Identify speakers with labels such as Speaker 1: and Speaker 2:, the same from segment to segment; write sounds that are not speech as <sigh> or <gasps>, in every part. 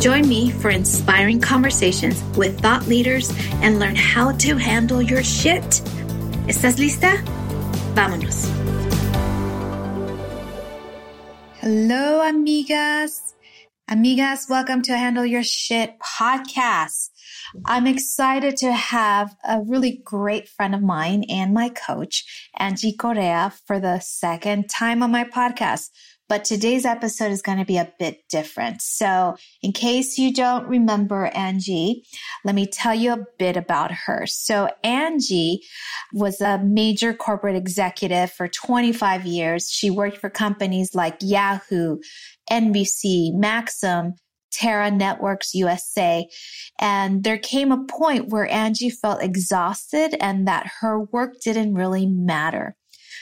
Speaker 1: Join me for inspiring conversations with thought leaders and learn how to handle your shit. ¿Estás lista? Vámonos. Hello, amigas. Amigas, welcome to Handle Your Shit podcast. I'm excited to have a really great friend of mine and my coach, Angie Correa, for the second time on my podcast. But today's episode is going to be a bit different. So in case you don't remember Angie, let me tell you a bit about her. So Angie was a major corporate executive for 25 years. She worked for companies like Yahoo, NBC, Maxim, Terra Networks USA. And there came a point where Angie felt exhausted and that her work didn't really matter.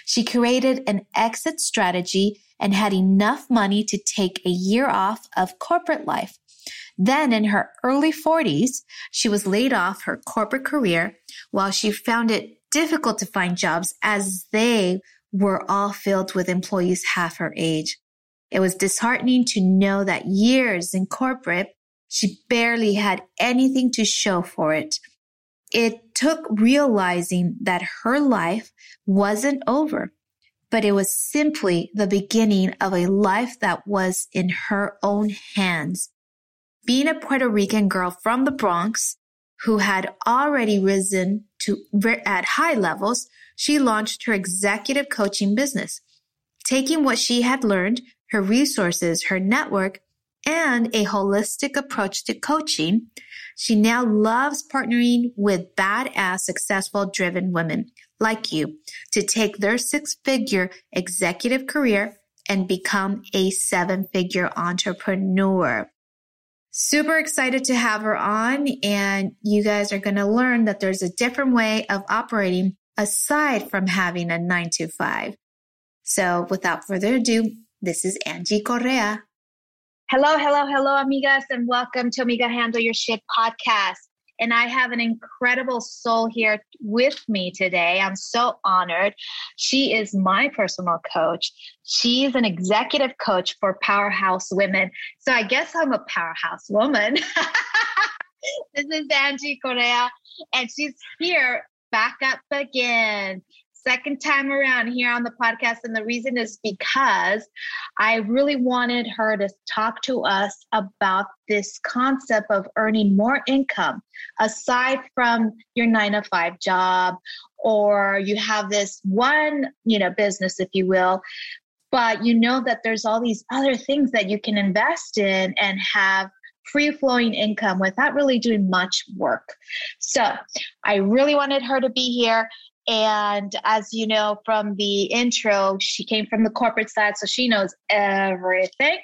Speaker 1: She created an exit strategy and had enough money to take a year off of corporate life. Then in her early 40s, she was laid off her corporate career while she found it difficult to find jobs as they were all filled with employees half her age. It was disheartening to know that years in corporate, she barely had anything to show for it. It took realizing that her life wasn't over but it was simply the beginning of a life that was in her own hands. Being a Puerto Rican girl from the Bronx who had already risen to at high levels, she launched her executive coaching business, taking what she had learned, her resources, her network, and a holistic approach to coaching. She now loves partnering with badass, successful, driven women like you to take their six figure executive career and become a seven figure entrepreneur. Super excited to have her on and you guys are going to learn that there's a different way of operating aside from having a nine to five. So without further ado, this is Angie Correa.
Speaker 2: Hello, hello, hello, amigas, and welcome to Amiga Handle Your Shit podcast. And I have an incredible soul here with me today. I'm so honored. She is my personal coach. She's an executive coach for Powerhouse Women. So I guess I'm a powerhouse woman. <laughs> this is Angie Correa, and she's here back up again second time around here on the podcast. And the reason is because I really wanted her to talk to us about this concept of earning more income aside from your nine to five job, or you have this one, you know, business, if you will. But you know that there's all these other things that you can invest in and have free flowing income without really doing much work. So I really wanted her to be here. And as you know from the intro, she came from the corporate side, so she knows everything.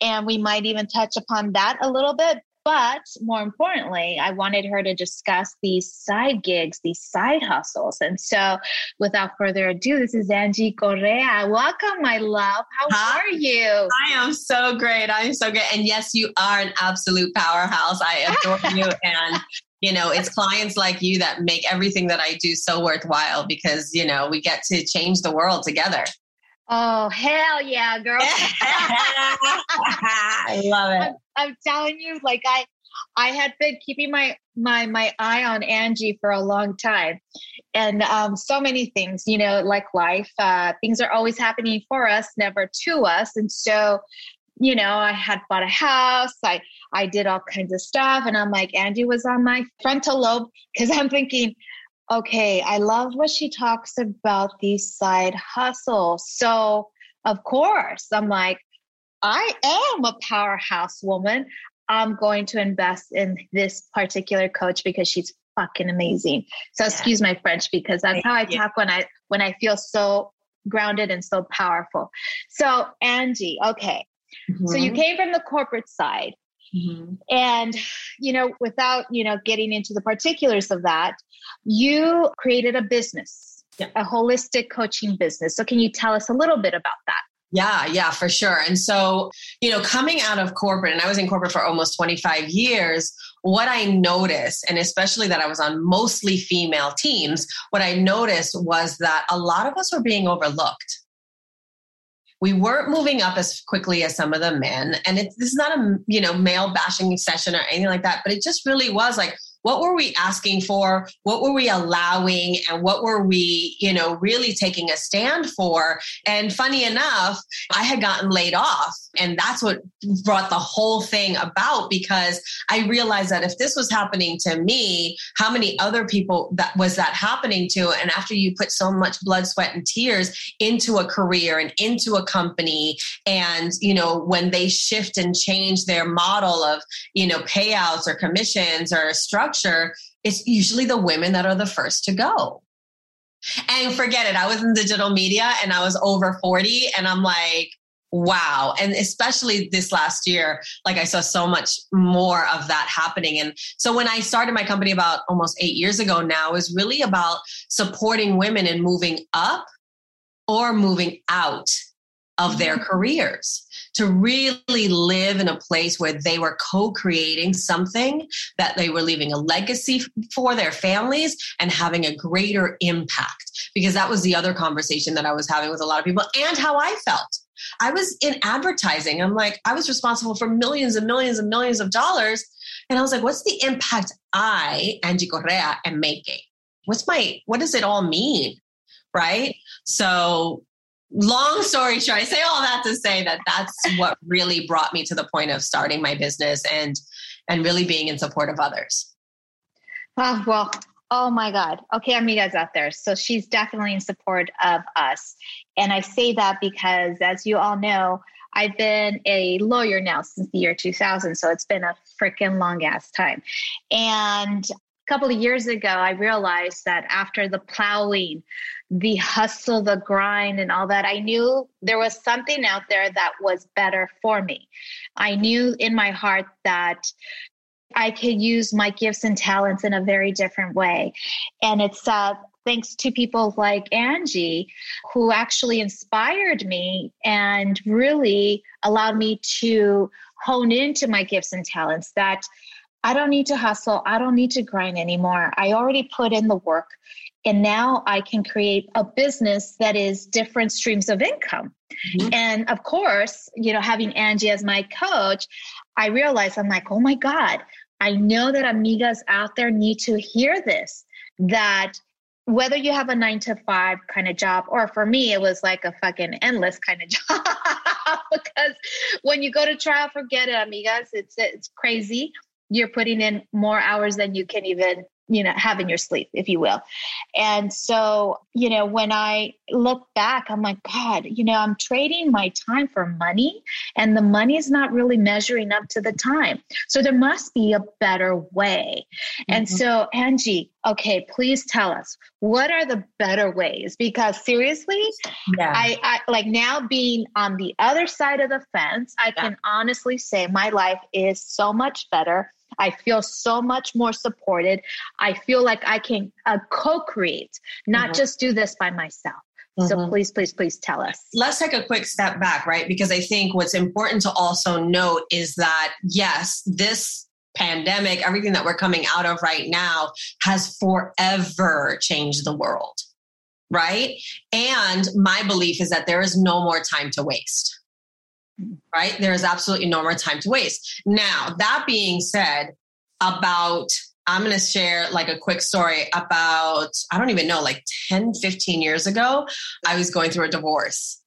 Speaker 2: And we might even touch upon that a little bit. But more importantly, I wanted her to discuss these side gigs, these side hustles. And so, without further ado, this is Angie Correa. Welcome, my love. How Hi. are you?
Speaker 3: I am so great. I'm so great. And yes, you are an absolute powerhouse. I adore <laughs> you. And you know it's clients like you that make everything that i do so worthwhile because you know we get to change the world together
Speaker 1: Oh hell yeah, girl! <laughs>
Speaker 3: I love it.
Speaker 1: I'm, I'm telling you, like I, I had been keeping my my my eye on Angie for a long time, and um, so many things, you know, like life, uh, things are always happening for us, never to us, and so. You know, I had bought a house. I I did all kinds of stuff, and I'm like, Angie was on my frontal lobe because I'm thinking, okay, I love what she talks about these side hustles. So, of course, I'm like, I am a powerhouse woman. I'm going to invest in this particular coach because she's fucking amazing. So yeah. excuse my French because that's how I talk when I when I feel so grounded and so powerful. So Angie, okay. Mm-hmm. So you mm-hmm. came from the corporate side. Mm-hmm. And, you know, without, you know, getting into the particulars of that, you created a business, yeah. a holistic coaching business. So can you tell us a little bit about that?
Speaker 3: Yeah, yeah, for sure. And so, you know, coming out of corporate, and I was in corporate for almost 25 years, what I noticed, and especially that I was on mostly female teams, what I noticed was that a lot of us were being overlooked we weren't moving up as quickly as some of the men. And it, this is not a you know male bashing session or anything like that but it just really was like what were we asking for? What were we allowing? And what were we you know really taking a stand for? And funny enough i had gotten laid off and that's what brought the whole thing about because i realized that if this was happening to me how many other people that was that happening to? And after you put so much blood sweat and tears into a career and into a company and you know when they shift and change their model of you know payouts or commissions or structure it's usually the women that are the first to go. And forget it i was in digital media and i was over 40 and i'm like wow. And especially this last year like i saw so much more of that happening. And so when i started my company about almost eight years ago now is really about supporting women in moving up or moving out of their mm-hmm. careers to really live in a place where they were co-creating something that they were leaving a legacy for their families and having a greater impact because that was the other conversation that I was having with a lot of people and how I felt I was in advertising. I'm like, I was responsible for millions and millions and millions of dollars. And I was like, what's the impact I, Angie Correa, am making? What's my, what does it all mean? Right. So, long story short, I say all that to say that that's what really brought me to the point of starting my business and, and really being in support of others.
Speaker 1: Oh, well, Oh my God. Okay, amigas out there. So she's definitely in support of us. And I say that because, as you all know, I've been a lawyer now since the year 2000. So it's been a freaking long ass time. And a couple of years ago, I realized that after the plowing, the hustle, the grind, and all that, I knew there was something out there that was better for me. I knew in my heart that I could use my gifts and talents in a very different way. And it's uh, thanks to people like Angie who actually inspired me and really allowed me to hone into my gifts and talents that I don't need to hustle, I don't need to grind anymore. I already put in the work. And now I can create a business that is different streams of income. Mm-hmm. And of course, you know, having Angie as my coach, I realized I'm like, oh my God, I know that amigas out there need to hear this that whether you have a nine to five kind of job, or for me, it was like a fucking endless kind of <laughs> job. because when you go to trial, forget it, amigas. It's it's crazy. You're putting in more hours than you can even you know have in your sleep if you will and so you know when i look back i'm like god you know i'm trading my time for money and the money is not really measuring up to the time so there must be a better way mm-hmm. and so angie okay please tell us what are the better ways because seriously yeah. I, I like now being on the other side of the fence i yeah. can honestly say my life is so much better I feel so much more supported. I feel like I can uh, co create, not mm-hmm. just do this by myself. So mm-hmm. please, please, please tell us.
Speaker 3: Let's take a quick step back, right? Because I think what's important to also note is that, yes, this pandemic, everything that we're coming out of right now has forever changed the world right? And my belief is that there is no more time to waste, right? There is absolutely no more time to waste. Now, that being said, about I'm going to share like a quick story about, I don't even know, like 10, 15 years ago, I was going through a divorce.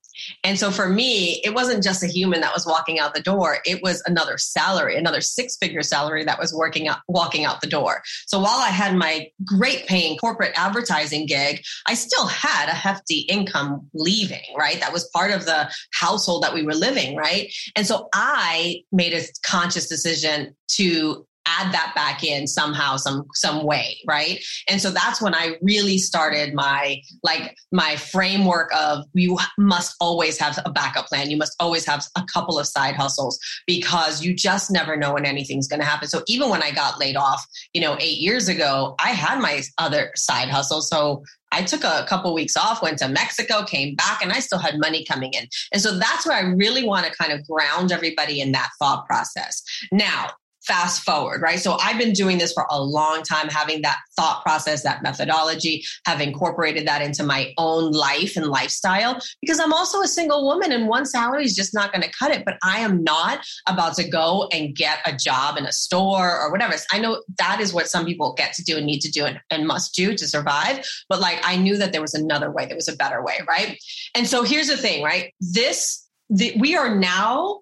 Speaker 3: And so for me, it wasn't just a human that was walking out the door. It was another salary, another six figure salary that was working out, walking out the door. So while I had my great paying corporate advertising gig, I still had a hefty income leaving, right? That was part of the household that we were living, right? And so I made a conscious decision to add that back in somehow some some way right and so that's when i really started my like my framework of you must always have a backup plan you must always have a couple of side hustles because you just never know when anything's going to happen so even when i got laid off you know 8 years ago i had my other side hustle so I took a couple weeks off, went to Mexico, came back, and I still had money coming in. And so that's where I really want to kind of ground everybody in that thought process. Now, fast forward, right? So I've been doing this for a long time, having that thought process, that methodology, have incorporated that into my own life and lifestyle because I'm also a single woman and one salary is just not going to cut it. But I am not about to go and get a job in a store or whatever. I know that is what some people get to do and need to do and, and must do to survive. But like I knew that there was another way, there was a better way, right? And so here's the thing, right? This, the, we are now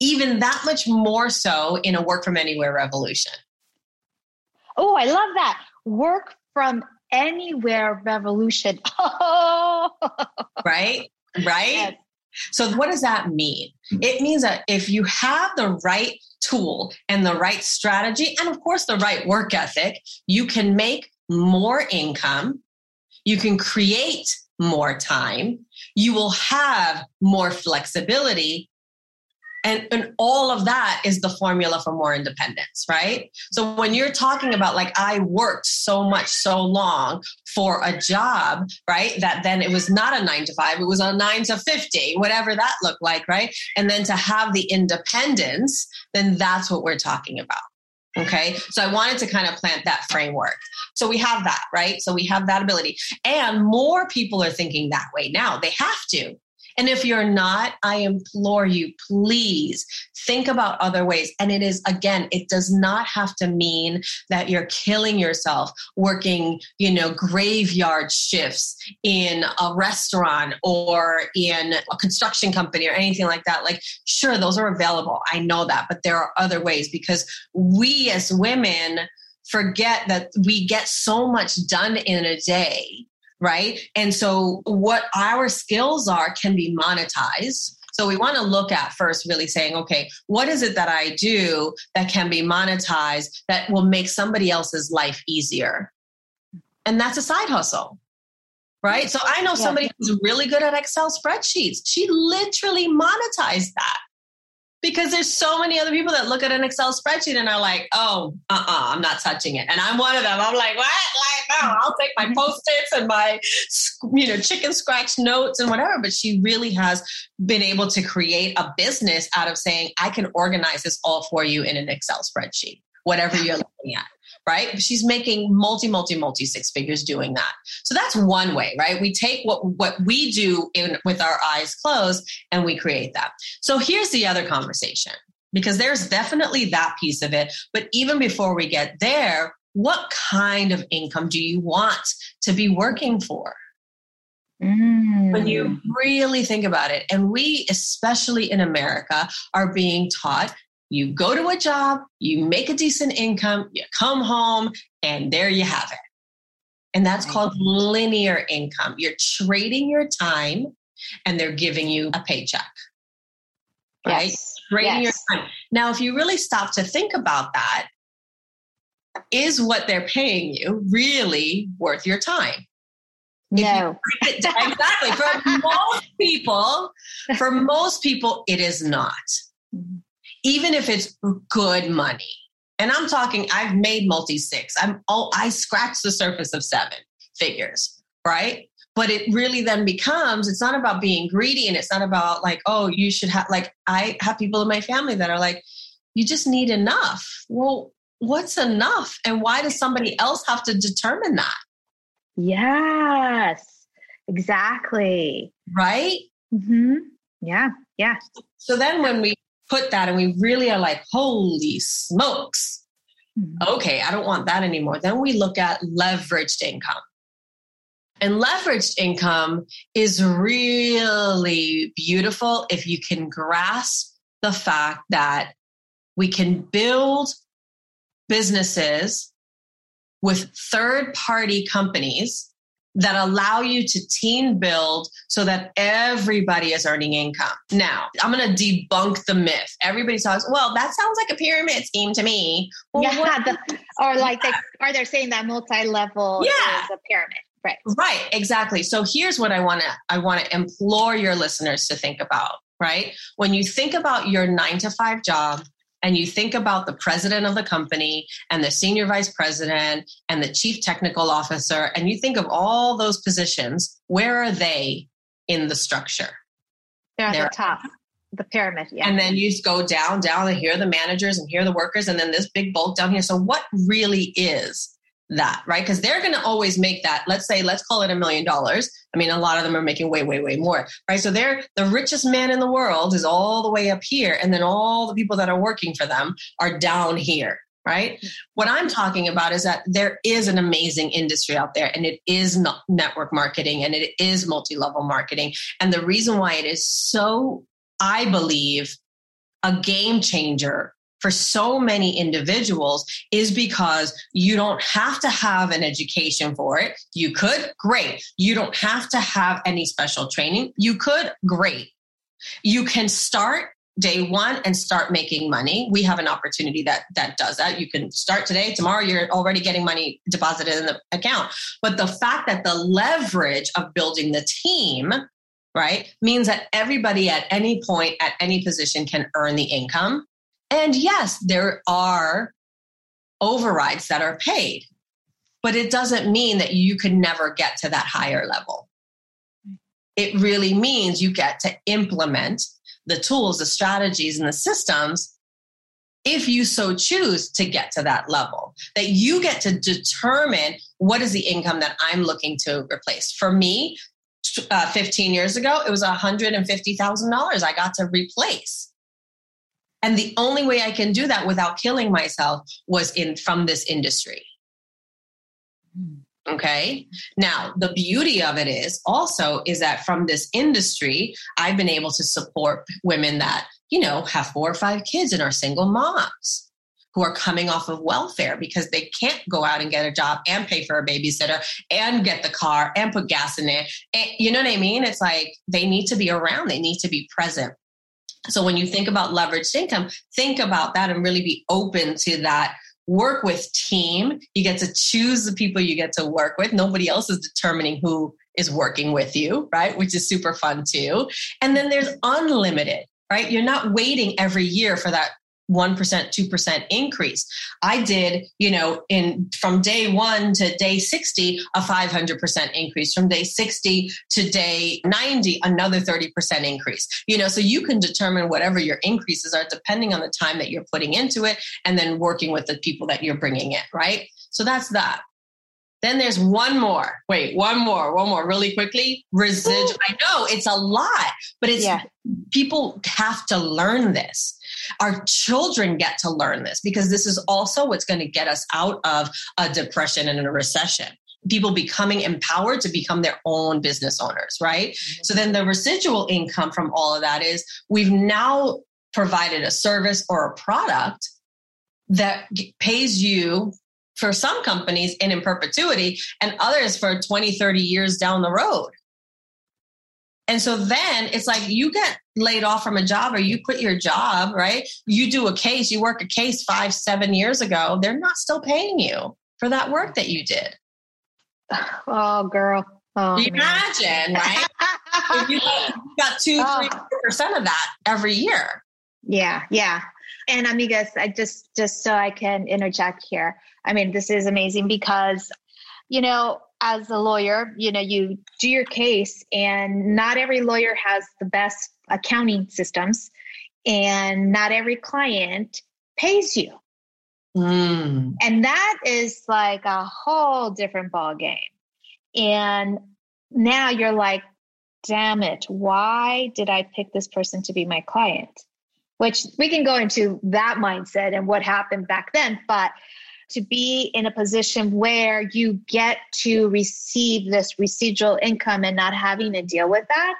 Speaker 3: even that much more so in a work from anywhere revolution.
Speaker 1: Oh, I love that. Work from anywhere revolution. <laughs> Oh.
Speaker 3: right? Right? Yes. So, what does that mean? Hmm. It means that if you have the right tool and the right strategy, and of course, the right work ethic, you can make more income, you can create more time, you will have more flexibility, and, and all of that is the formula for more independence, right? So when you're talking about like, I worked so much, so long for a job, right? That then it was not a nine to five, it was a nine to 50, whatever that looked like, right? And then to have the independence, then that's what we're talking about. Okay. So I wanted to kind of plant that framework. So we have that, right? So we have that ability. And more people are thinking that way now. They have to. And if you're not, I implore you, please think about other ways. And it is, again, it does not have to mean that you're killing yourself working, you know, graveyard shifts in a restaurant or in a construction company or anything like that. Like, sure, those are available. I know that, but there are other ways because we as women, forget that we get so much done in a day right? And so, what our skills are can be monetized. So, we want to look at first really saying, okay, what is it that I do that can be monetized that will make somebody else's life easier? And that's a side hustle. Right. So I know somebody who's really good at Excel spreadsheets. She literally monetized that because there's so many other people that look at an Excel spreadsheet and are like, oh, uh-uh, I'm not touching it. And I'm one of them. I'm like, what? Like, no, I'll take my post-its and my, you know, chicken scratch notes and whatever. But she really has been able to create a business out of saying, I can organize this all for you in an Excel spreadsheet, whatever you're looking at right? She's making multi, multi, multi six figures doing that. So that's one way, right? We take what what we do in with our eyes closed and we create that. So here's the other conversation because there's definitely that piece of it. But even before we get there, what kind of income do you want to be working for? Mm. When you mm. really think about it, and we, especially in America, are being taught you go to a job, you make a decent income, you come home, and there you have it. And that's right. called linear income. You're trading your time and they're giving you a paycheck. Right? Yes. Trading yes. your time. Now, if you really stop to think about that, is what they're paying you really worth your time?
Speaker 1: No.
Speaker 3: exactly. For <laughs> most people, for most people, it is not. Mm-hmm. Even if it's good money. And I'm talking, I've made multi six. I'm oh, I scratched the surface of seven figures, right? But it really then becomes, it's not about being greedy and it's not about like, oh, you should have like I have people in my family that are like, you just need enough. Well, what's enough? And why does somebody else have to determine that?
Speaker 1: Yes. Exactly.
Speaker 3: Right?
Speaker 1: Mm-hmm. Yeah. Yeah.
Speaker 3: So then when we put that and we really are like, holy smokes, mm-hmm. okay, I don't want that anymore. Then we look at leveraged income. And leveraged income is really beautiful if you can grasp the fact that we can build businesses with third party companies that allow you to team build so that everybody is earning income. Now, I'm going to debunk the myth. Everybody says, well, that sounds like a pyramid scheme to me. Well,
Speaker 1: yeah, <laughs> the, or like, they, are they saying that multi-level yeah. is a pyramid? Right.
Speaker 3: Right, exactly. So here's what I want to I want to implore your listeners to think about, right? When you think about your 9 to 5 job, and you think about the president of the company and the senior vice president and the chief technical officer, and you think of all those positions, where are they in the structure?
Speaker 1: They're at They're, the top, the pyramid. Yeah.
Speaker 3: And then you go down, down, and here are the managers and here are the workers, and then this big bulk down here. So, what really is that, right? Because they're going to always make that, let's say, let's call it a million dollars. I mean, a lot of them are making way, way, way more, right? So they're the richest man in the world is all the way up here. And then all the people that are working for them are down here, right? Mm. What I'm talking about is that there is an amazing industry out there and it is not network marketing and it is multi level marketing. And the reason why it is so, I believe, a game changer for so many individuals is because you don't have to have an education for it. You could, great. You don't have to have any special training. You could, great. You can start day one and start making money we have an opportunity that that does that you can start today tomorrow you're already getting money deposited in the account but the fact that the leverage of building the team right means that everybody at any point at any position can earn the income and yes, there are overrides that are paid, but it doesn't mean that you could never get to that higher level. It really means you get to implement the tools, the strategies, and the systems if you so choose to get to that level, that you get to determine what is the income that I'm looking to replace. For me, uh, 15 years ago, it was $150,000 I got to replace. And the only way I can do that without killing myself was in from this industry. Hmm. Okay. Now, the beauty of it is also is that from this industry, I've been able to support women that, you know, have four or five kids and are single moms who are coming off of welfare because they can't go out and get a job and pay for a babysitter and get the car and put gas in it. And, you know what I mean? It's like they need to be around, they need to be present. So when you think about leveraged income, think about that and really be open to that. Work with team. You get to choose the people you get to work with. Nobody else is determining who is working with you, right? Which is super fun too. And then there's unlimited, right? You're not waiting every year for that 1%, 2% increase. I did, you know, in from day one to day 60, a 500% increase. From day 60 to day 90, another 30% increase. You know, so you can determine whatever your increases are depending on the time that you're putting into it and then working with the people that you're bringing in, right? So that's that. Then there's one more. Wait, one more, one more, really quickly. Residual. I know it's a lot, but it's yeah. people have to learn this. Our children get to learn this because this is also what's going to get us out of a depression and a recession people becoming empowered to become their own business owners, right? Mm-hmm. So then the residual income from all of that is we've now provided a service or a product that pays you for some companies and in perpetuity and others for 20, 30 years down the road. And so then it's like you get laid off from a job or you quit your job, right? You do a case, you work a case five, seven years ago, they're not still paying you for that work that you did.
Speaker 1: Oh, girl. Oh,
Speaker 3: imagine, right? <laughs> you got two, oh. three percent of that every year.
Speaker 1: Yeah, yeah. And amigas, I just just so I can interject here. I mean, this is amazing because, you know, as a lawyer, you know, you do your case, and not every lawyer has the best accounting systems, and not every client pays you. Mm. And that is like a whole different ball game. And now you're like, damn it, why did I pick this person to be my client? Which we can go into that mindset and what happened back then. But to be in a position where you get to receive this residual income and not having to deal with that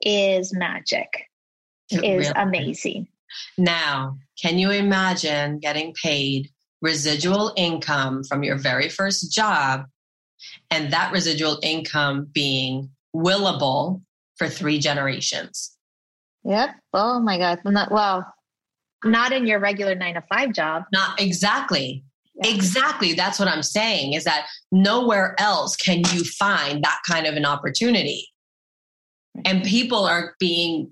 Speaker 1: is magic, it is really amazing.
Speaker 3: Now, can you imagine getting paid residual income from your very first job and that residual income being willable for three generations?
Speaker 1: Yep. Oh my God. Not, well, not in your regular nine to five job.
Speaker 3: Not exactly. Exactly. That's what I'm saying is that nowhere else can you find that kind of an opportunity. And people are being,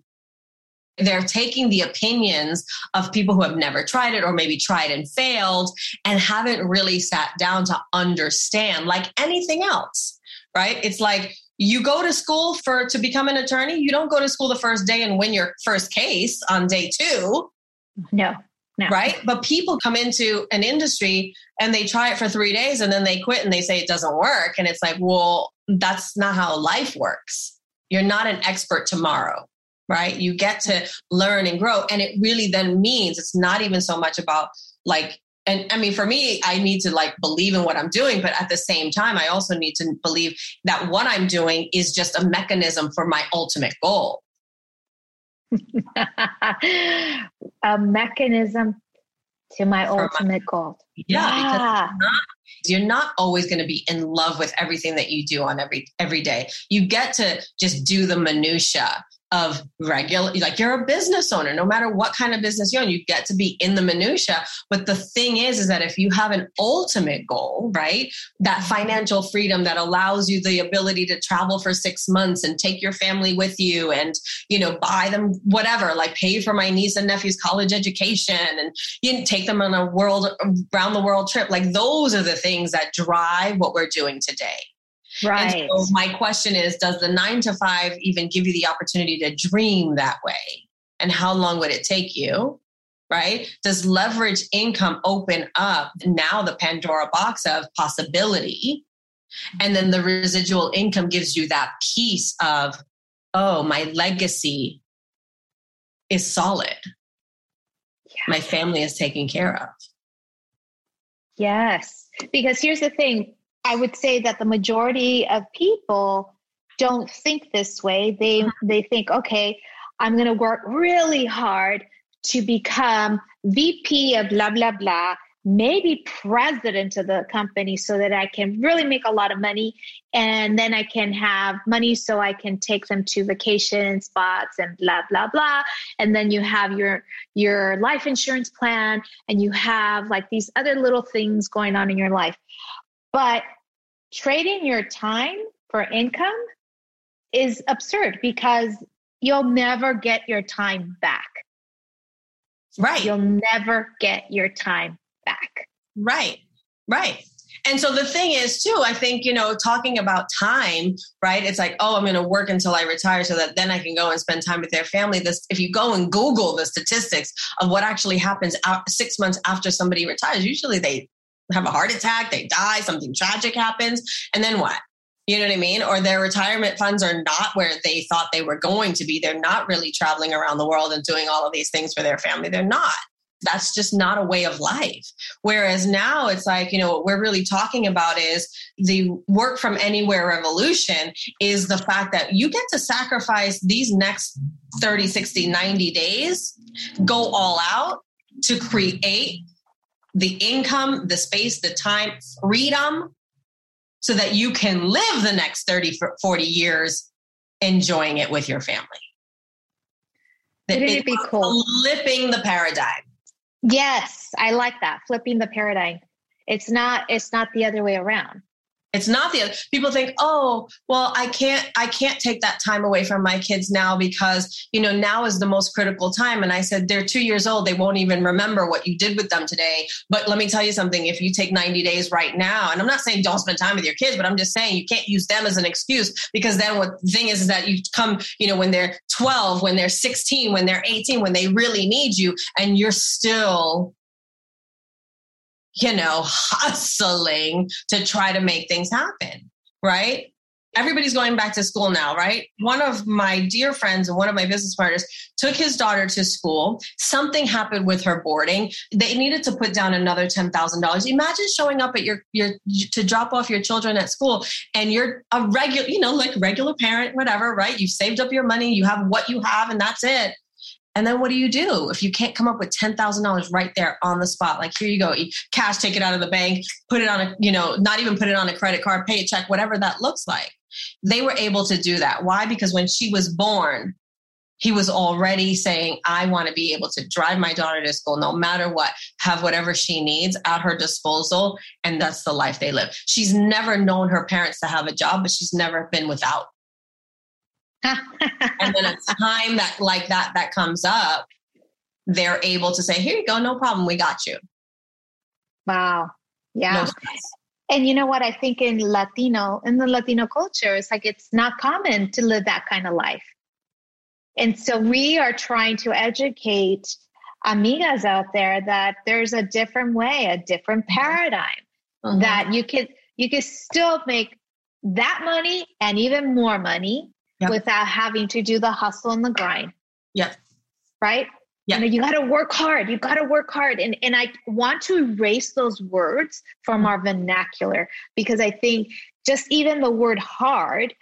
Speaker 3: they're taking the opinions of people who have never tried it or maybe tried and failed and haven't really sat down to understand like anything else, right? It's like, you go to school for to become an attorney you don't go to school the first day and win your first case on day two
Speaker 1: no
Speaker 3: Right. But people come into an industry and they try it for three days and then they quit and they say it doesn't work. And it's like, well, that's not how life works. You're not an expert tomorrow. Right. You get to learn and grow. And it really then means it's not even so much about like, and I mean, for me, I need to like believe in what I'm doing, but at the same time, I also need to believe that what I'm doing is just a mechanism for my ultimate goal. <laughs>
Speaker 1: a mechanism to my For ultimate my, goal.
Speaker 3: Yeah, yeah. Not, you're not always going to be in love with everything that you do on every every day. You get to just do the minutia of regular like you're a business owner no matter what kind of business you own you get to be in the minutia but the thing is is that if you have an ultimate goal right that mm-hmm. financial freedom that allows you the ability to travel for 6 months and take your family with you and you know buy them whatever like pay for my niece and nephew's college education and you know, take them on a world around the world trip like those are the things that drive what we're doing today
Speaker 1: Right.
Speaker 3: So my question is Does the nine to five even give you the opportunity to dream that way? And how long would it take you? Right? Does leverage income open up now the Pandora box of possibility? And then the residual income gives you that piece of, oh, my legacy is solid. Yeah. My family is taken care of.
Speaker 1: Yes. Because here's the thing I would say that the majority of people don't think this way. They uh-huh. they think, okay, I'm going to work really hard to become VP of blah blah blah, maybe president of the company so that I can really make a lot of money and then I can have money so I can take them to vacation spots and blah blah blah and then you have your your life insurance plan and you have like these other little things going on in your life. But trading your time for income is absurd because you'll never get your time back.
Speaker 3: Right.
Speaker 1: You'll never get your time back.
Speaker 3: Right. Right. And so the thing is, too, I think, you know, talking about time, right? It's like, oh, I'm going to work until I retire so that then I can go and spend time with their family. This, if you go and Google the statistics of what actually happens out six months after somebody retires, usually they have a heart attack, they die, something tragic happens, and then what? You know what I mean? Or their retirement funds are not where they thought they were going to be. They're not really traveling around the world and doing all of these things for their family. They're not. That's just not a way of life. Whereas now it's like, you know, what we're really talking about is the work from anywhere revolution is the fact that you get to sacrifice these next 30, 60, 90 days, go all out to create the income, the space, the time, freedom, so that you can live the next 30, 40 years enjoying it with your family.
Speaker 1: Wouldn't it be cool?
Speaker 3: Flipping the paradigm.
Speaker 1: Yes, I like that. Flipping the paradigm. It's not it's not the other way around.
Speaker 3: It's not the other. People think, oh, well, I can't, I can't take that time away from my kids now because you know now is the most critical time. And I said, they're two years old. They won't even remember what you did with them today. But let me tell you something. If you take 90 days right now, and I'm not saying don't spend time with your kids, but I'm just saying you can't use them as an excuse because then what the thing is, is that you come, you know, when they're 12, when they're 16, when they're 18, when they really need you, and you're still you know, hustling to try to make things happen, right? everybody's going back to school now, right? One of my dear friends and one of my business partners took his daughter to school. Something happened with her boarding. They needed to put down another $10,000. Imagine showing up at your, your, to drop off your children at school and you're a regular, you know, like regular parent, whatever, right? You've saved up your money, you have what you have, and that's it. And then what do you do if you can't come up with $10,000 right there on the spot? Like, here you go, cash, take it out of the bank, put it on a, you know, not even put it on a credit card, pay a check, whatever that looks like. They were able to do that. Why? Because when she was born, he was already saying, I want to be able to drive my daughter to school no matter what, have whatever she needs at her disposal. And that's the life they live. She's never known her parents to have a job, but she's never been without. And then a time that like that that comes up, they're able to say, Here you go, no problem, we got you.
Speaker 1: Wow. Yeah. No and you know what? I think in Latino, in the Latino culture, it's like it's not common to live that kind of life. And so we are trying to educate amigas out there that there's a different way, a different paradigm mm-hmm. that you can you can still make that money and even more money yep. without having to do the hustle and the grind.
Speaker 3: Yeah.
Speaker 1: Right?
Speaker 3: Yeah.
Speaker 1: You, know, you got to work hard. You got to work hard. And, and I want to erase those words from our vernacular because I think just even the word hard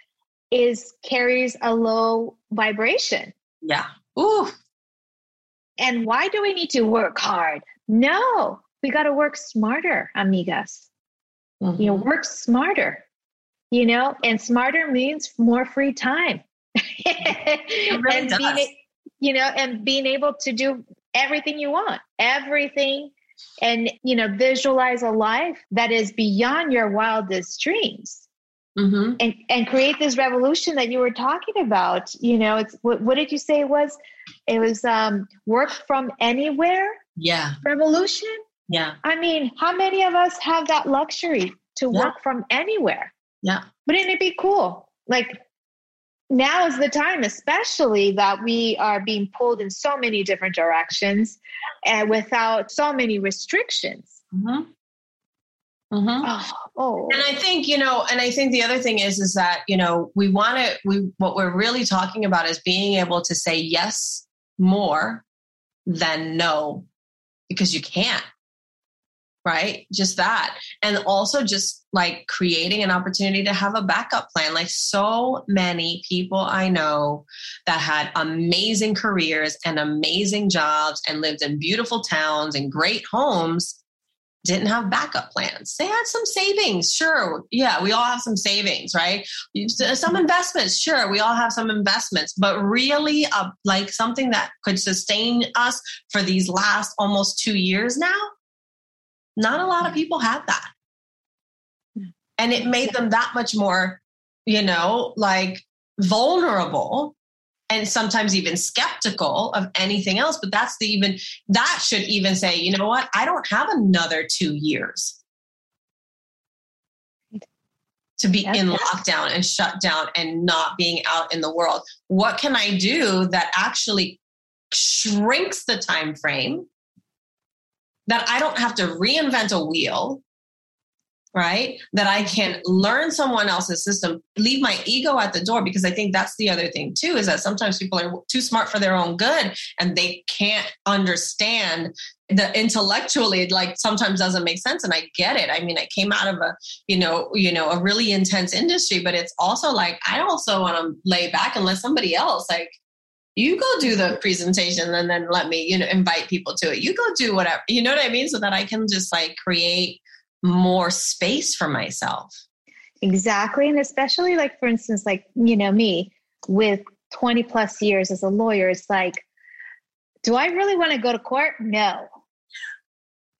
Speaker 1: is carries a low vibration.
Speaker 3: Yeah. Ooh.
Speaker 1: And why do we need to work hard? No, we got to work smarter, amigas. Mm-hmm. You know, mm-hmm. work smarter you know, and smarter means more free time. <laughs>
Speaker 3: really and does.
Speaker 1: being, you know, and being able to do everything you want, everything, and you know, visualize a life that is beyond your wildest dreams. Mm-hmm. And and create this revolution that you were talking about. You know, it's what, what did you say it was? It was um, work from anywhere.
Speaker 3: Yeah.
Speaker 1: Revolution.
Speaker 3: Yeah.
Speaker 1: I mean, how many of us have that luxury to yeah. work from anywhere?
Speaker 3: Yeah.
Speaker 1: Wouldn't it be cool? Like now is the time, especially that we are being pulled in so many different directions and without so many restrictions.
Speaker 3: Mm-hmm. Mm-hmm. Oh, oh. And I think, you know, and I think the other thing is, is that, you know, we want to, we, what we're really talking about is being able to say yes more than no, because you can't right? Just that. And also just like creating an opportunity to have a backup plan. Like so many people I know that had amazing careers and amazing jobs and lived in beautiful towns and great homes didn't have backup plans. They had some savings, sure. Yeah, we all have some savings, right? Some investments, sure. We all have some investments, but really, uh, like something that could sustain us for these last almost two years now, not a lot of people had that. And it made them that much more, you know, like vulnerable and sometimes even skeptical of anything else. But that's the even, that should even say, you know what, I don't have another two years to be in lockdown and shut down and not being out in the world. What can I do that actually shrinks the time frame that I don't have to reinvent a wheel, right? That I can learn someone else's system, leave my ego at the door, because I think that's the other thing too, is that sometimes people are too smart for their own good and they can't understand the intellectually like sometimes doesn't make sense and i get it i mean i came out of a you know you know a really intense industry but it's also like i also want to lay back and let somebody else like you go do the presentation and then let me you know invite people to it. You go do whatever you know what i mean? So that i can just like create more space for myself.
Speaker 1: Exactly. And especially like for instance like you know me with 20 plus years as a lawyer it's like do i really want to go to court? No.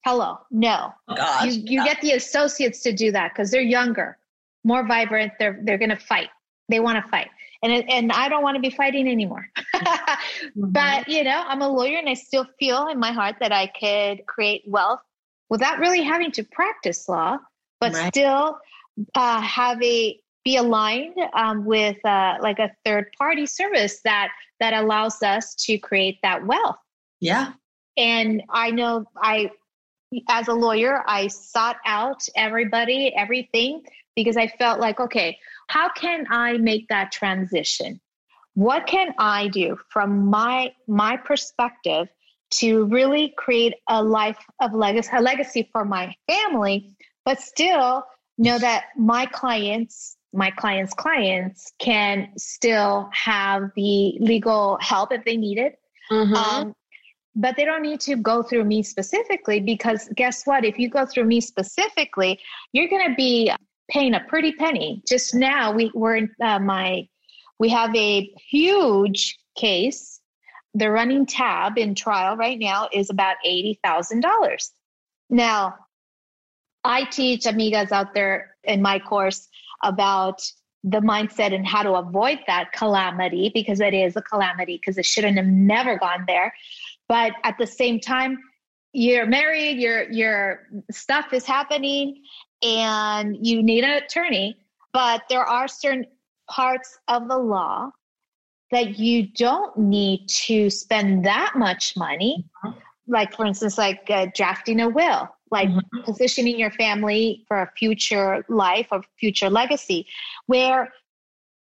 Speaker 1: Hello? No.
Speaker 3: Gosh,
Speaker 1: you, you yeah. get the associates to do that because they're younger more vibrant they're they're going to fight. They want to fight and and I don't want to be fighting anymore. <laughs> mm-hmm. But you know, I'm a lawyer, and I still feel in my heart that I could create wealth without really having to practice law, but right. still uh, have a be aligned um, with uh, like a third party service that that allows us to create that wealth.
Speaker 3: Yeah.
Speaker 1: And I know I, as a lawyer, I sought out everybody, everything because I felt like, okay, how can I make that transition? What can I do from my my perspective to really create a life of legacy, a legacy for my family, but still know that my clients, my clients' clients can still have the legal help if they need it. Mm-hmm. Um, but they don't need to go through me specifically because guess what? If you go through me specifically, you're going to be paying a pretty penny. Just now, we were in uh, my, we have a huge case. The running tab in trial right now is about $80,000. Now, I teach amigas out there in my course about the mindset and how to avoid that calamity because it is a calamity because it shouldn't have never gone there. But at the same time, you're married, your your stuff is happening, and you need an attorney. But there are certain parts of the law that you don't need to spend that much money. Mm-hmm. Like, for instance, like uh, drafting a will like mm-hmm. positioning your family for a future life or future legacy where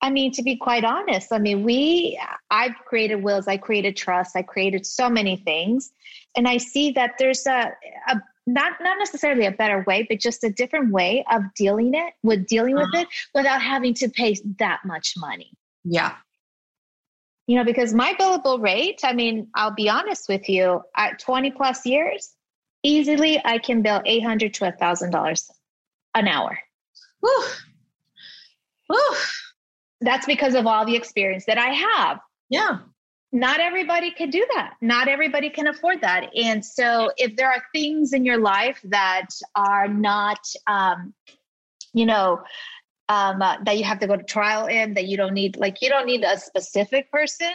Speaker 1: I mean, to be quite honest, I mean, we, I've created wills, I created trust, I created so many things. And I see that there's a, a not, not necessarily a better way, but just a different way of dealing it with dealing uh-huh. with it without having to pay that much money.
Speaker 3: Yeah.
Speaker 1: You know, because my billable rate, I mean, I'll be honest with you, at 20 plus years, easily I can bill eight hundred to a thousand dollars an hour. Whew. Whew. That's because of all the experience that I have.
Speaker 3: Yeah.
Speaker 1: Not everybody can do that. Not everybody can afford that. And so, if there are things in your life that are not, um, you know, um, uh, that you have to go to trial in, that you don't need, like, you don't need a specific person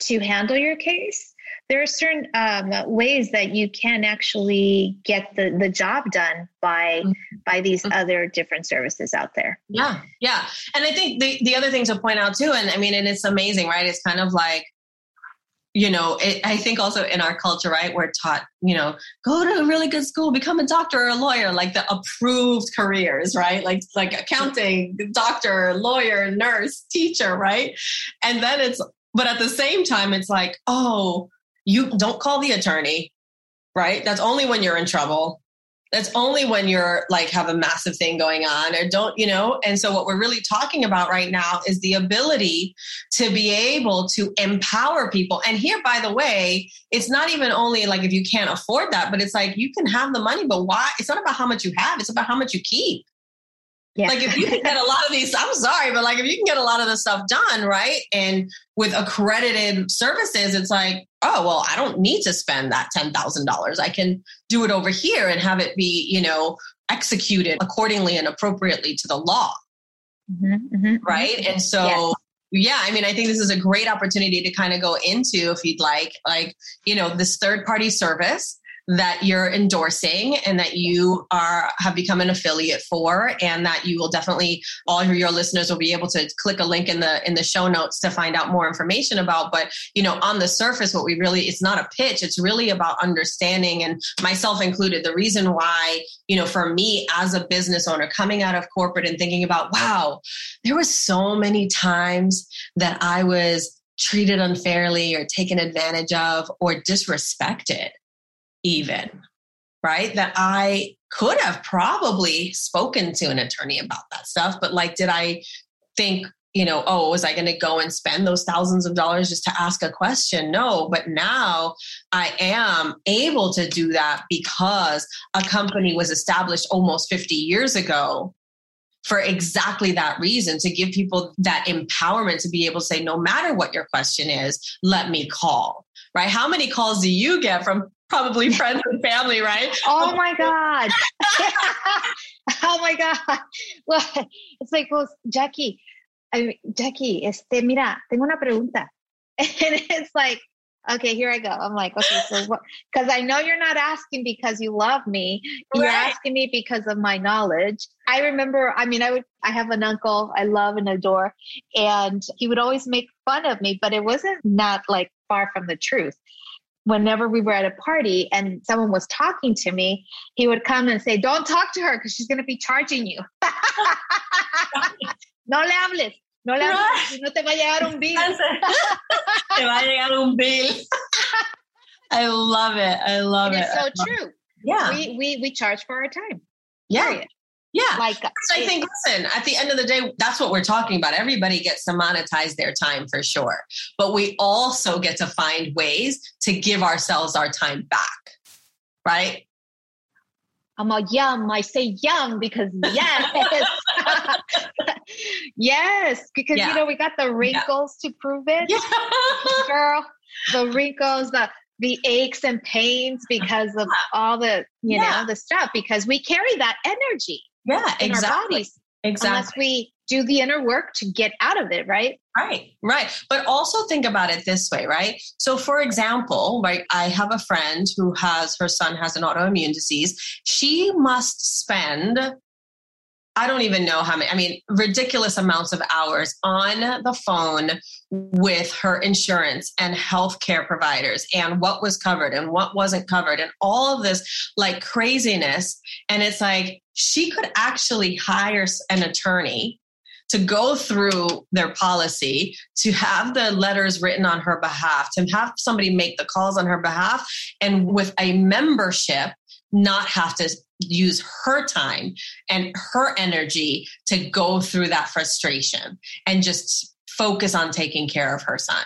Speaker 1: to handle your case there are certain um, ways that you can actually get the, the job done by mm-hmm. by these mm-hmm. other different services out there
Speaker 3: yeah yeah and i think the, the other thing to point out too and i mean and it's amazing right it's kind of like you know it, i think also in our culture right we're taught you know go to a really good school become a doctor or a lawyer like the approved careers right like like accounting doctor lawyer nurse teacher right and then it's but at the same time it's like oh you don't call the attorney, right? That's only when you're in trouble. That's only when you're like have a massive thing going on or don't, you know? And so what we're really talking about right now is the ability to be able to empower people. And here, by the way, it's not even only like if you can't afford that, but it's like you can have the money, but why? It's not about how much you have, it's about how much you keep. Yeah. Like if you can get a lot of these, I'm sorry, but like if you can get a lot of the stuff done, right? And with accredited services, it's like, oh, well, I don't need to spend that $10,000. I can do it over here and have it be, you know, executed accordingly and appropriately to the law. Mm-hmm, mm-hmm, mm-hmm. right. And so, yes. yeah, I mean, I think this is a great opportunity to kind of go into, if you'd like, like, you know, this third party service that you're endorsing and that you are have become an affiliate for and that you will definitely all of your listeners will be able to click a link in the in the show notes to find out more information about. But you know on the surface what we really it's not a pitch. It's really about understanding and myself included the reason why you know for me as a business owner coming out of corporate and thinking about wow there was so many times that I was treated unfairly or taken advantage of or disrespected even, right? That I could have probably spoken to an attorney about that stuff, but like, did I think, you know, oh, was I going to go and spend those thousands of dollars just to ask a question? No, but now I am able to do that because a company was established almost 50 years ago for exactly that reason to give people that empowerment to be able to say, no matter what your question is, let me call, right? How many calls do you get from probably friends and family, right?
Speaker 1: Oh my God. <laughs> oh my God. Well, it's like, well, Jackie, I mean, Jackie, este, mira, tengo una pregunta. <laughs> And it's like, okay, here I go. I'm like, okay, so what? Because I know you're not asking because you love me. You're right. asking me because of my knowledge. I remember, I mean, I would, I have an uncle I love and adore, and he would always make fun of me, but it wasn't not like far from the truth whenever we were at a party and someone was talking to me, he would come and say, Don't talk to her because she's going to be charging you. <laughs> no le hables. No le hables, no te va a llegar un bill. <laughs>
Speaker 3: te va a llegar un bill. <laughs> I love it. I love it.
Speaker 1: It's so true.
Speaker 3: Yeah.
Speaker 1: We, we, we charge for our time.
Speaker 3: Yeah.
Speaker 1: Period.
Speaker 3: Yeah.
Speaker 1: Like,
Speaker 3: I think, listen, at the end of the day, that's what we're talking about. Everybody gets to monetize their time for sure. But we also get to find ways to give ourselves our time back. Right?
Speaker 1: I'm a yum. I say yum because <laughs> yes. <laughs> yes. Because
Speaker 3: Yeah.
Speaker 1: you know, we got the wrinkles to prove it.
Speaker 3: Yeah. <laughs>
Speaker 1: Girl, the wrinkles, the the aches and pains because of all the, you
Speaker 3: Yeah.
Speaker 1: know, the stuff, because we carry that energy
Speaker 3: yeah,
Speaker 1: in our
Speaker 3: exactly.
Speaker 1: bodies
Speaker 3: Exactly.
Speaker 1: unless we do the inner work to get out of it, right?
Speaker 3: Right, right. But also think about it this way, right? So, for example, right, I have a friend who has her son has an autoimmune disease. She must spend, I don't even know how many, I mean, ridiculous amounts of hours on the phone with her insurance and healthcare providers and what was covered and what wasn't covered and all of this like craziness. And it's like she could actually hire an attorney to go through their policy, to have the letters written on her behalf, to have somebody make the calls on her behalf, and with a membership, not have to use her time and her energy to go through that frustration and just focus on taking care of her son.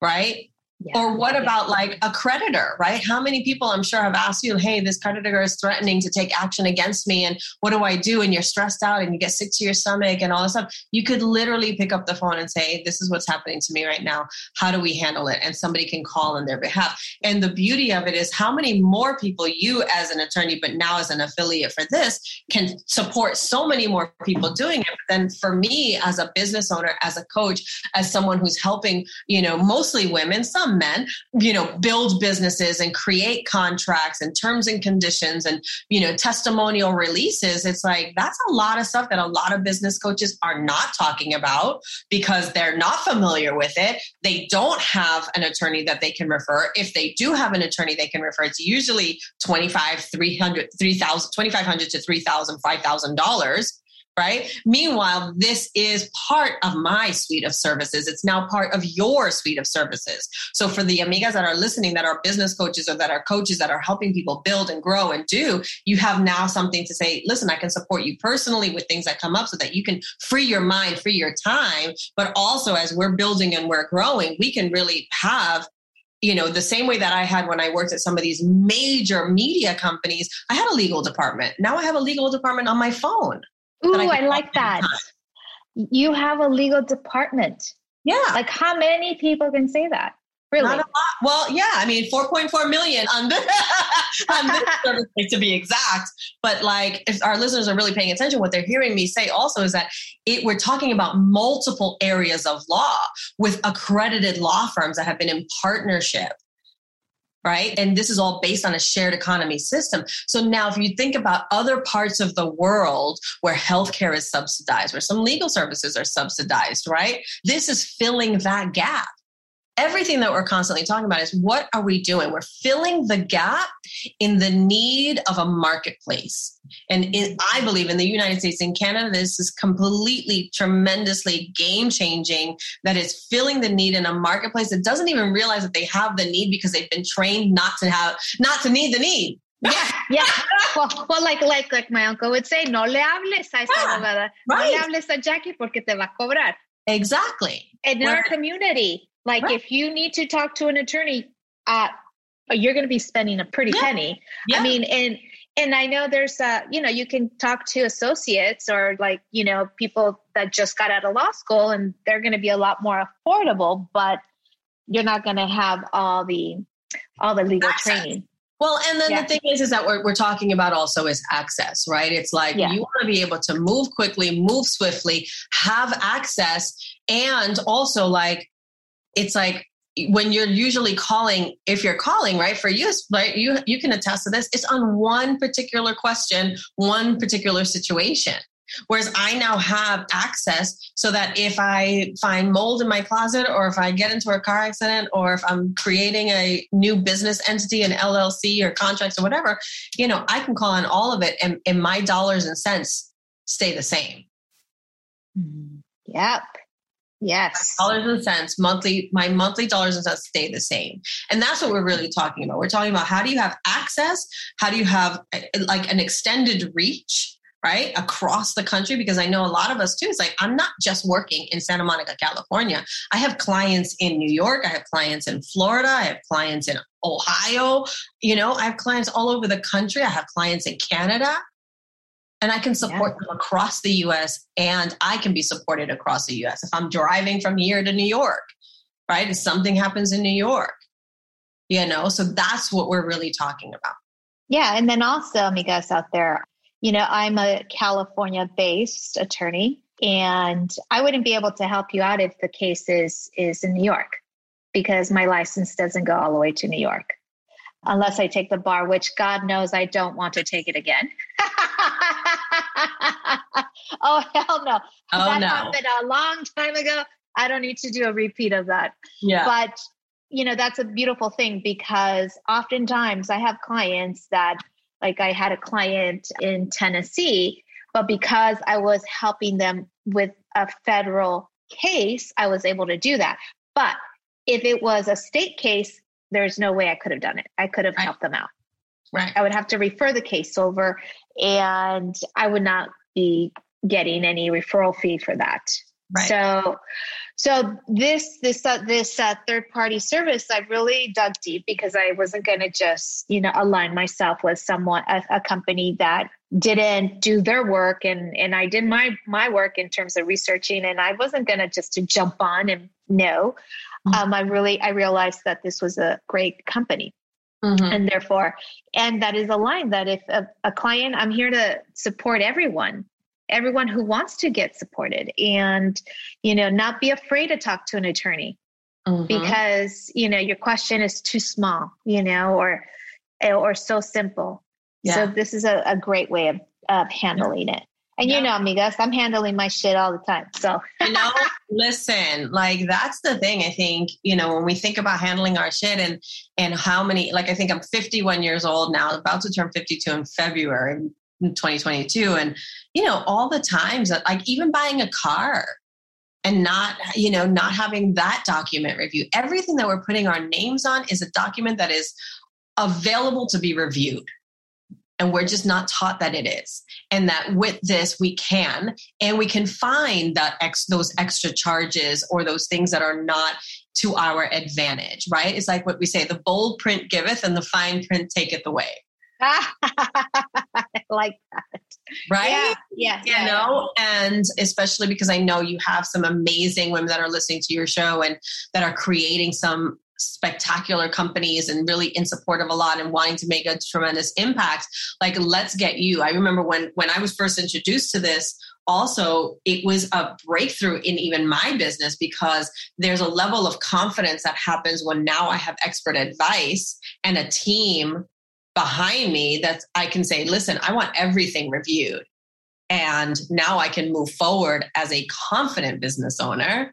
Speaker 3: Right?
Speaker 1: Yeah.
Speaker 3: Or what about like a creditor, right? How many people I'm sure have asked you, hey, this creditor is threatening to take action against me, and what do I do? And you're stressed out and you get sick to your stomach and all this stuff. You could literally pick up the phone and say, this is what's happening to me right now. How do we handle it? And somebody can call on their behalf. And the beauty of it is how many more people you as an attorney, but now as an affiliate for this, can support so many more people doing it. But then for me as a business owner, as a coach, as someone who's helping, you know, mostly women, some men, you know, build businesses and create contracts and terms and conditions and, you know, testimonial releases, it's like that's a lot of stuff that a lot of business coaches are not talking about because they're not familiar with it. They don't have an attorney that they can refer. If they do have an attorney they can refer, it's usually 25, 300, 3,000, 2,500 to 3,000, 5,000 dollars right? Meanwhile, this is part of my suite of services. It's now part of your suite of services. So for the amigas that are listening, that are business coaches or that are coaches that are helping people build and grow and do, you have now something to say, listen, I can support you personally with things that come up so that you can free your mind, free your time. But also as we're building and we're growing, we can really have you know, the same way that I had when I worked at some of these major media companies, I had a legal department. Now I have a legal department on my phone.
Speaker 1: Ooh,
Speaker 3: I
Speaker 1: I, like that. You have a legal department.
Speaker 3: Yeah.
Speaker 1: Like, how many people can say that? Really?
Speaker 3: Not a lot. Well, yeah, I mean, 4.4 million on this, <laughs> on this <laughs> service, to be exact. But like, if our listeners are really paying attention, what they're hearing me say also is that it, we're talking about multiple areas of law with accredited law firms that have been in partnership. Right. And this is all based on a shared economy system. So now, if you think about other parts of the world where healthcare is subsidized, where some legal services are subsidized, right? This is filling that gap everything that we're constantly talking about is what are we doing? We're filling the gap in the need of a marketplace. And in, I believe in the United States and Canada, this is completely, tremendously game changing that is filling the need in a marketplace that doesn't even realize that they have the need because they've been trained not to have, not to need the need. <laughs>
Speaker 1: Yeah, yeah. Well, well, like, like, like my uncle would say, no le hables a esa
Speaker 3: Yeah,
Speaker 1: abogada. No
Speaker 3: right.
Speaker 1: le hables a Jackie porque te va a cobrar.
Speaker 3: Exactly.
Speaker 1: In
Speaker 3: Where-
Speaker 1: our community, like
Speaker 3: Right.
Speaker 1: if you need to talk to an attorney, uh, you're going to be spending a pretty
Speaker 3: Yeah.
Speaker 1: penny.
Speaker 3: Yeah.
Speaker 1: I mean, and and I know there's uh, you know, you can talk to associates or like you know people that just got out of law school, and they're going to be a lot more affordable, but you're not going to have all the all the legal
Speaker 3: Access.
Speaker 1: training.
Speaker 3: Well, and then
Speaker 1: Yeah.
Speaker 3: the thing is, is that what we're talking about also is access, right? It's like
Speaker 1: Yeah.
Speaker 3: you want to be able to move quickly, move swiftly, have access, and also like it's like when you're usually calling, if you're calling, right, for you, right, you you can attest to this. It's on one particular question, one particular situation. Whereas I now have access so that if I find mold in my closet or if I get into a car accident or if I'm creating a new business entity, an LLC or contracts or whatever, you know, I can call on all of it and, and my dollars and cents stay the same. Mm-hmm.
Speaker 1: Yep. Yes.
Speaker 3: Dollars and cents, monthly, my monthly dollars and cents stay the same. And that's what we're really talking about. We're talking about how do you have access? How do you have eh, like an extended reach? right across the country because i know a lot of us too it's like i'm not just working in santa monica california i have clients in new york i have clients in florida i have clients in ohio you know i have clients all over the country i have clients in canada and I can support yeah. them across the US and I can be supported across the US. If I'm driving from here to New York, right? If something happens in New York, you know, so that's what we're really talking about.
Speaker 1: Yeah. And then also, amigas out there, you know, I'm a California based attorney and I wouldn't be able to help you out if the case is, is in New York because my license doesn't go all the way to New York unless I take the bar, which God knows I don't want to take it again. <laughs> oh hell no!
Speaker 3: Oh,
Speaker 1: that
Speaker 3: no.
Speaker 1: happened a long time ago. I don't need to do a repeat of that.
Speaker 3: Yeah.
Speaker 1: But you know that's a beautiful thing because oftentimes I have clients that, like, I had a client in Tennessee, but because I was helping them with a federal case, I was able to do that. But if it was a state case, there's no way I could have done it. I could have right. helped them out.
Speaker 3: Right.
Speaker 1: I would have to refer the case over and I would not be getting any referral fee for that. Right. So, so this this uh, this uh, third party service, I really dug deep because I wasn't going to just you know align myself with someone a, a, company that didn't do their work and and I did my my work in terms of researching and I wasn't going to just to jump on and no. Mm-hmm. Um, I really I realized that this was a great company. Mm-hmm. And therefore, and that is a line that if a, a client, I'm here to support everyone, everyone who wants to get supported and, you know, not be afraid to talk to an attorney mm-hmm. because, you know, your question is too small, you know, or, or so simple. Yeah. So this is a, a great way of, of handling it. And you know, amigas, I'm handling my shit all the time. So,
Speaker 3: you know, listen, like that's the thing. I think, you know, when we think about handling our shit and, and how many, like, I think I'm 51 years old now, about to turn 52 in February in 2022. And, you know, all the times that, like, even buying a car, and not you know not having that document review everything that we're putting our names on is a document that is available to be reviewed and we're just not taught that it is. And that with this we can. And we can find that ex those extra charges or those things that are not to our advantage right? It's like what we say the bold print giveth and the fine print taketh away. <laughs>
Speaker 1: Like that.
Speaker 3: Right?
Speaker 1: Yeah yeah
Speaker 3: you yeah, know? yeah. and especially because i know you have some amazing women that are listening to your show and that are creating some spectacular companies and really in support of a lot and wanting to make a tremendous impact like let's get you. I remember when when i was first introduced to this also it was a breakthrough in even my business because there's a level of confidence that happens when now i have expert advice and a team behind me that i can say listen i want everything reviewed. And now i can move forward as a confident business owner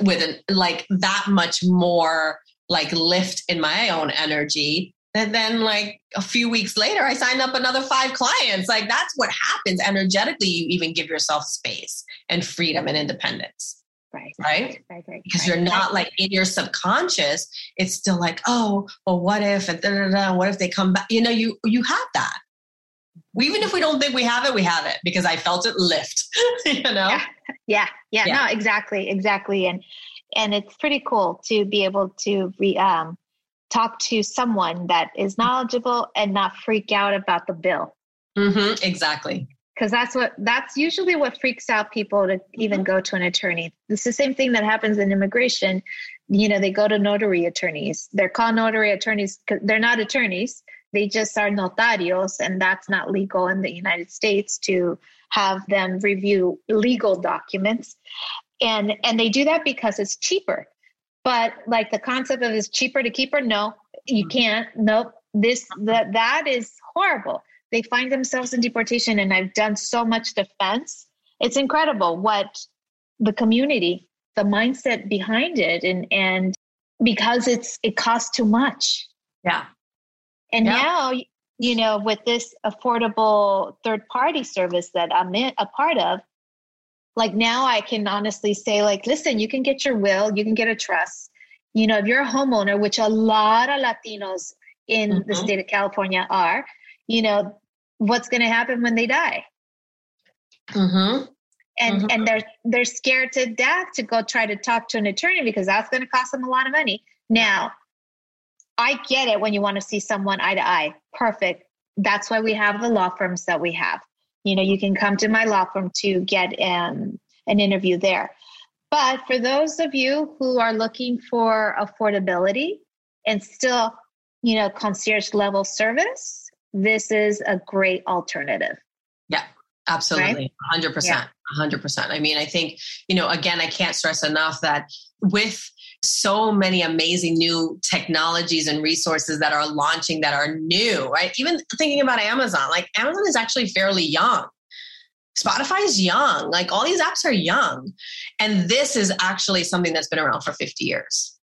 Speaker 3: with an, like that much more like lift in my own energy and then like a few weeks later i signed up another five clients. Like that's what happens energetically. You even give yourself space and freedom and independence.
Speaker 1: Right.
Speaker 3: Right,
Speaker 1: right, right
Speaker 3: because you're not like in your subconscious it's still like oh well what if and da, da, da, what if they come back? You know you you have that. Even if we don't think we have it we have it because i felt it lift <laughs> you know?
Speaker 1: Yeah. Yeah, yeah. yeah. no exactly exactly. And and it's pretty cool to be able to re, um, talk to someone that is knowledgeable and not freak out about the bill.
Speaker 3: Mm-hmm, exactly.
Speaker 1: Because that's what that's usually what freaks out people to even go to an attorney. It's the same thing that happens in immigration. You know, they go to notary attorneys. They're called notary attorneys they're not attorneys. They just are notarios, and that's not legal in the United States to have them review legal documents and and they do that because it's cheaper. But like the concept of is cheaper to keep her no you mm-hmm. can't. Nope. This that that is horrible. They find themselves in deportation and i've done so much defense. It's incredible what the community the mindset behind it and and because it's it costs too much.
Speaker 3: Yeah.
Speaker 1: And yeah. now you know with this affordable third party service that i'm in, a part of like now I can honestly say, like, listen, you can get your will, you can get a trust. You know, if you're a homeowner, which a lot of Latinos in mm-hmm. the state of California are, you know, what's going to happen when they die?
Speaker 3: Mm-hmm.
Speaker 1: And mm-hmm. and they're they're scared to death to go try to talk to an attorney because that's going to cost them a lot of money. Now, I get it when you want to see someone eye to eye. Perfect. That's why we have the law firms that we have. You know, you can come to my law firm to get um, an interview there. But for those of you who are looking for affordability and still, you know, concierge level service, this is a great alternative.
Speaker 3: Yeah, absolutely. Right? 100%. Yeah. 100%. I mean, I think, you know, again, I can't stress enough that with so many amazing new technologies and resources that are launching that are new, right? Even thinking about Amazon, like Amazon is actually fairly young. Spotify is young. Like all these apps are young. And this is actually something that's been around for 50 years.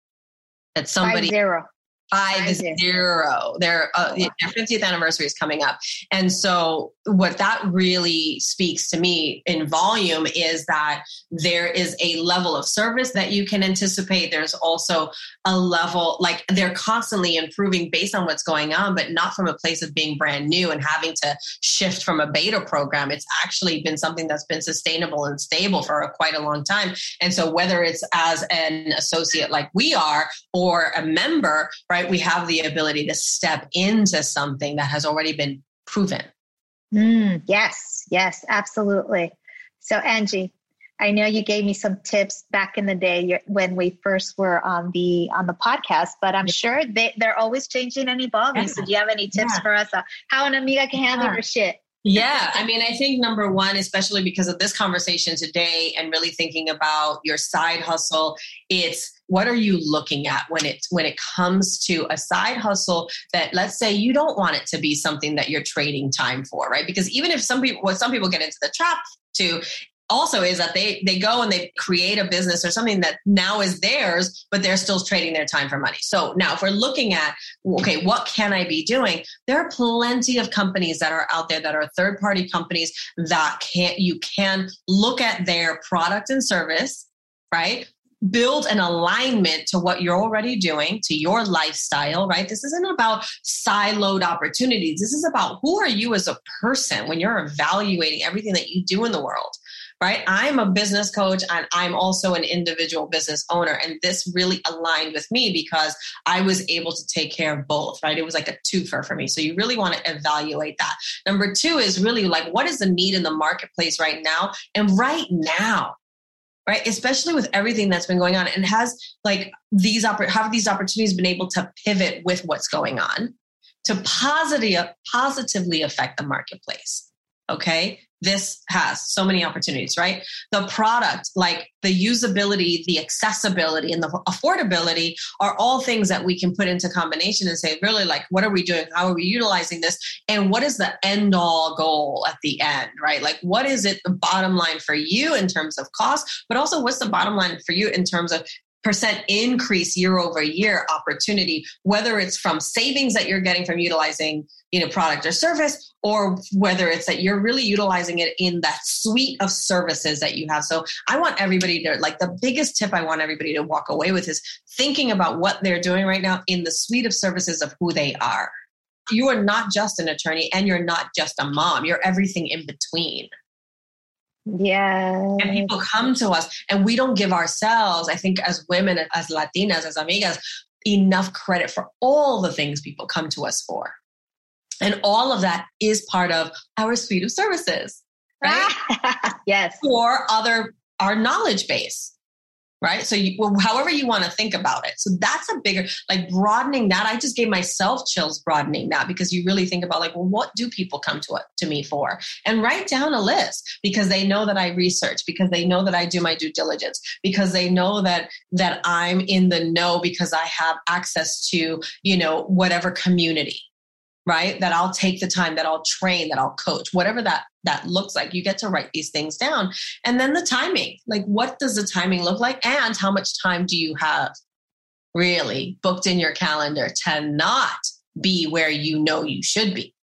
Speaker 3: That somebody
Speaker 1: Five zero.
Speaker 3: Five zero. Their uh, their 50th anniversary is coming up, and so what that really speaks to me in volume is that there is a level of service that you can anticipate. There's also a level like they're constantly improving based on what's going on, but not from a place of being brand new and having to shift from a beta program. It's actually been something that's been sustainable and stable for a, quite a long time. And so whether it's as an associate like we are or a member, right? Right? We have the ability to step into something that has already been proven.
Speaker 1: Mm, yes, yes, absolutely. So, Angie, I know you gave me some tips back in the day when we first were on the on the podcast, but I'm sure they, they're always changing and evolving. So, do you have any tips yeah. for us on how an amiga can handle yeah. her shit?
Speaker 3: Yeah, I mean, I think number one, especially because of this conversation today and really thinking about your side hustle, it's what are you looking at when it when it comes to a side hustle that let's say you don't want it to be something that you're trading time for, right? Because even if some people what some people get into the trap to also is that they they go and they create a business or something that now is theirs but they're still trading their time for money. So now if we're looking at okay what can i be doing? There are plenty of companies that are out there that are third party companies that can you can look at their product and service right build an alignment to what you're already doing, to your lifestyle, right? This isn't about siloed opportunities. This is about who are you as a person when you're evaluating everything that you do in the world, right? I'm a business coach and I'm also an individual business owner. And this really aligned with me because I was able to take care of both, right? It was like a twofer for me. So you really want to evaluate that. Number two is really like, what is the need in the marketplace right now? And right now, right? Especially with everything that's been going on and has like these have these opportunities been able to pivot with what's going on to positive positively affect the marketplace okay this has so many opportunities, right? The product, like the usability, the accessibility, and the affordability are all things that we can put into combination and say, really, like, what are we doing? How are we utilizing this? And what is the end all goal at the end, right? Like, what is it, the bottom line for you in terms of cost, but also what's the bottom line for you in terms of percent increase year over year opportunity whether it's from savings that you're getting from utilizing you know product or service or whether it's that you're really utilizing it in that suite of services that you have. So i want everybody to like the biggest tip i want everybody to walk away with is thinking about what they're doing right now in the suite of services of who they are. You are not just an attorney and you're not just a mom. You're everything in between
Speaker 1: yeah.
Speaker 3: And people come to us and we don't give ourselves, I think, as women, as Latinas, as amigas, enough credit for all the things people come to us for. And all of that is part of our suite of services, right? <laughs>
Speaker 1: yes.
Speaker 3: Or other, our knowledge base right? So you, well, however you want to think about it. So that's a bigger like broadening that i just gave myself chills broadening that because you really think about like well what do people come to, to me for? And write down a list because they know that i research because they know that i do my due diligence because they know that that i'm in the know because i have access to you know whatever community right that i'll take the time that i'll train that i'll coach whatever that that looks like you get to write these things down and then the timing like what does the timing look like and how much time do you have really booked in your calendar to not be where you know you should be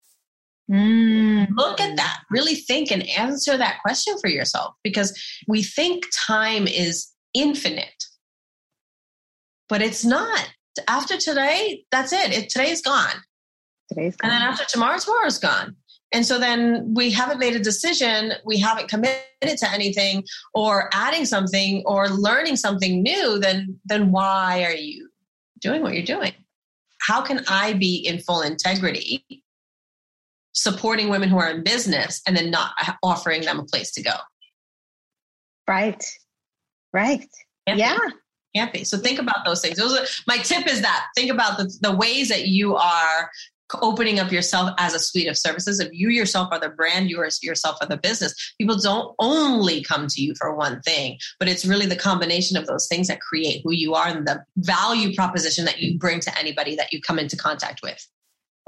Speaker 1: Mm.
Speaker 3: Look at that. Really think and answer that question for yourself because we think time is infinite, but it's not. After today, that's it. it today's gone.
Speaker 1: Today's gone.
Speaker 3: And then after tomorrow, tomorrow's gone. And so then we haven't made a decision, we haven't committed to anything or adding something or learning something new, then then why are you doing what you're doing? How can I be in full integrity supporting women who are in business and then not offering them a place to go?
Speaker 1: Right. Right.
Speaker 3: Can't
Speaker 1: yeah.
Speaker 3: Be. Can't be. So think about those things. Those are, my tip is that think about the, the ways that you are opening up yourself as a suite of services. If you yourself are the brand, you are yourself are the business. People don't only come to you for one thing, but it's really the combination of those things that create who you are and the value proposition that you bring to anybody that you come into contact with.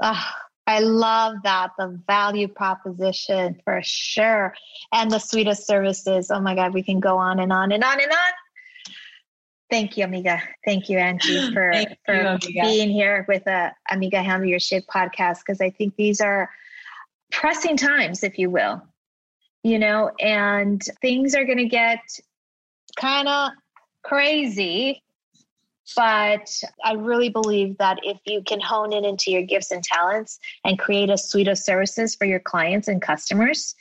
Speaker 1: Oh, I love that. The value proposition for sure. And the suite of services. Oh my God, we can go on and on and on and on. Thank you, Amiga. Thank you, Angie, <gasps> for, for
Speaker 3: you,
Speaker 1: being here with a Amiga Handle Your Shit podcast because I think these are pressing times, if you will. You know, and things are going to get kind of crazy. But I really believe that if you can hone in into your gifts and talents and create a suite of services for your clients and customers,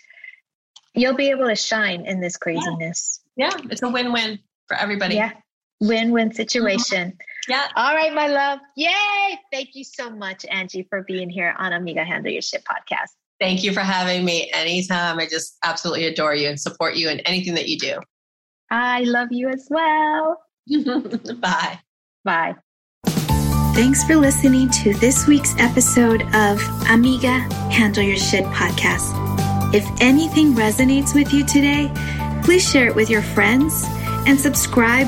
Speaker 1: you'll be able to shine in this craziness.
Speaker 3: Yeah, it's a win win for everybody.
Speaker 1: Yeah win-win mm-hmm. situation.
Speaker 3: Yeah.
Speaker 1: All right, my love. Yay! Thank you so much, Angie, for being here on Amiga Handle Your Shit podcast.
Speaker 3: Thank you for having me anytime. I just absolutely adore you and support you in anything that you do.
Speaker 1: I love you as well. <laughs>
Speaker 3: Bye.
Speaker 1: Bye.
Speaker 4: Thanks for listening to this week's episode of Amiga Handle Your Shit podcast. If anything resonates with you today, please share it with your friends and subscribe